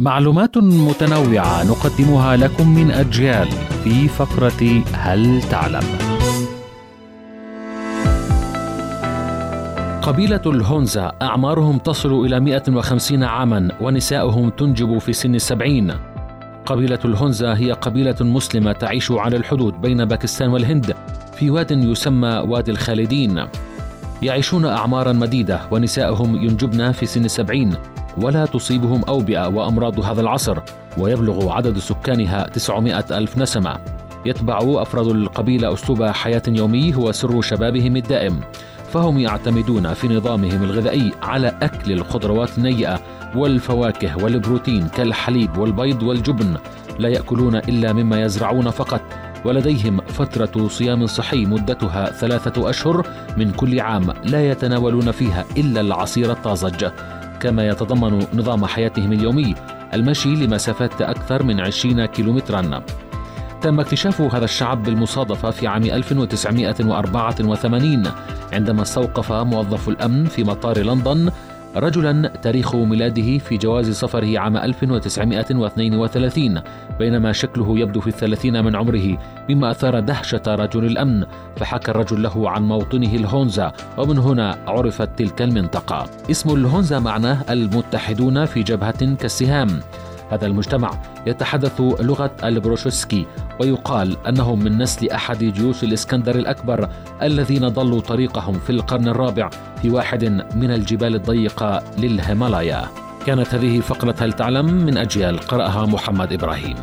معلومات متنوعة نقدمها لكم من أجيال في فقرة هل تعلم؟ قبيلة الهونزا أعمارهم تصل إلى 150 عاما ونساؤهم تنجب في سن السبعين قبيلة الهونزا هي قبيلة مسلمة تعيش على الحدود بين باكستان والهند في واد يسمى وادي الخالدين يعيشون أعمارا مديدة ونساؤهم ينجبن في سن السبعين ولا تصيبهم أوبئة وأمراض هذا العصر ويبلغ عدد سكانها 900 ألف نسمة. يتبع أفراد القبيلة أسلوب حياة يومي هو سر شبابهم الدائم. فهم يعتمدون في نظامهم الغذائي على أكل الخضروات النيئة والفواكه والبروتين كالحليب والبيض والجبن لا يأكلون إلا مما يزرعون فقط ولديهم فترة صيام صحي مدتها ثلاثة أشهر من كل عام لا يتناولون فيها إلا العصير الطازج. كما يتضمن نظام حياتهم اليومي المشي لمسافات أكثر من 20 كيلومترا. تم اكتشاف هذا الشعب بالمصادفة في عام 1984 عندما استوقف موظف الأمن في مطار لندن رجلا تاريخ ميلاده في جواز سفره عام 1932 بينما شكله يبدو في الثلاثين من عمره مما أثار دهشة رجل الأمن فحكى الرجل له عن موطنه الهونزا ومن هنا عرفت تلك المنطقة. اسم الهونزا معناه المتحدون في جبهة كالسهام. هذا المجتمع يتحدث لغة البروشوسكي ويقال أنهم من نسل أحد جيوش الإسكندر الأكبر الذين ضلوا طريقهم في القرن الرابع في واحد من الجبال الضيقة للهيمالايا. كانت هذه فقرة هل تعلم؟ من أجيال قرأها محمد إبراهيم.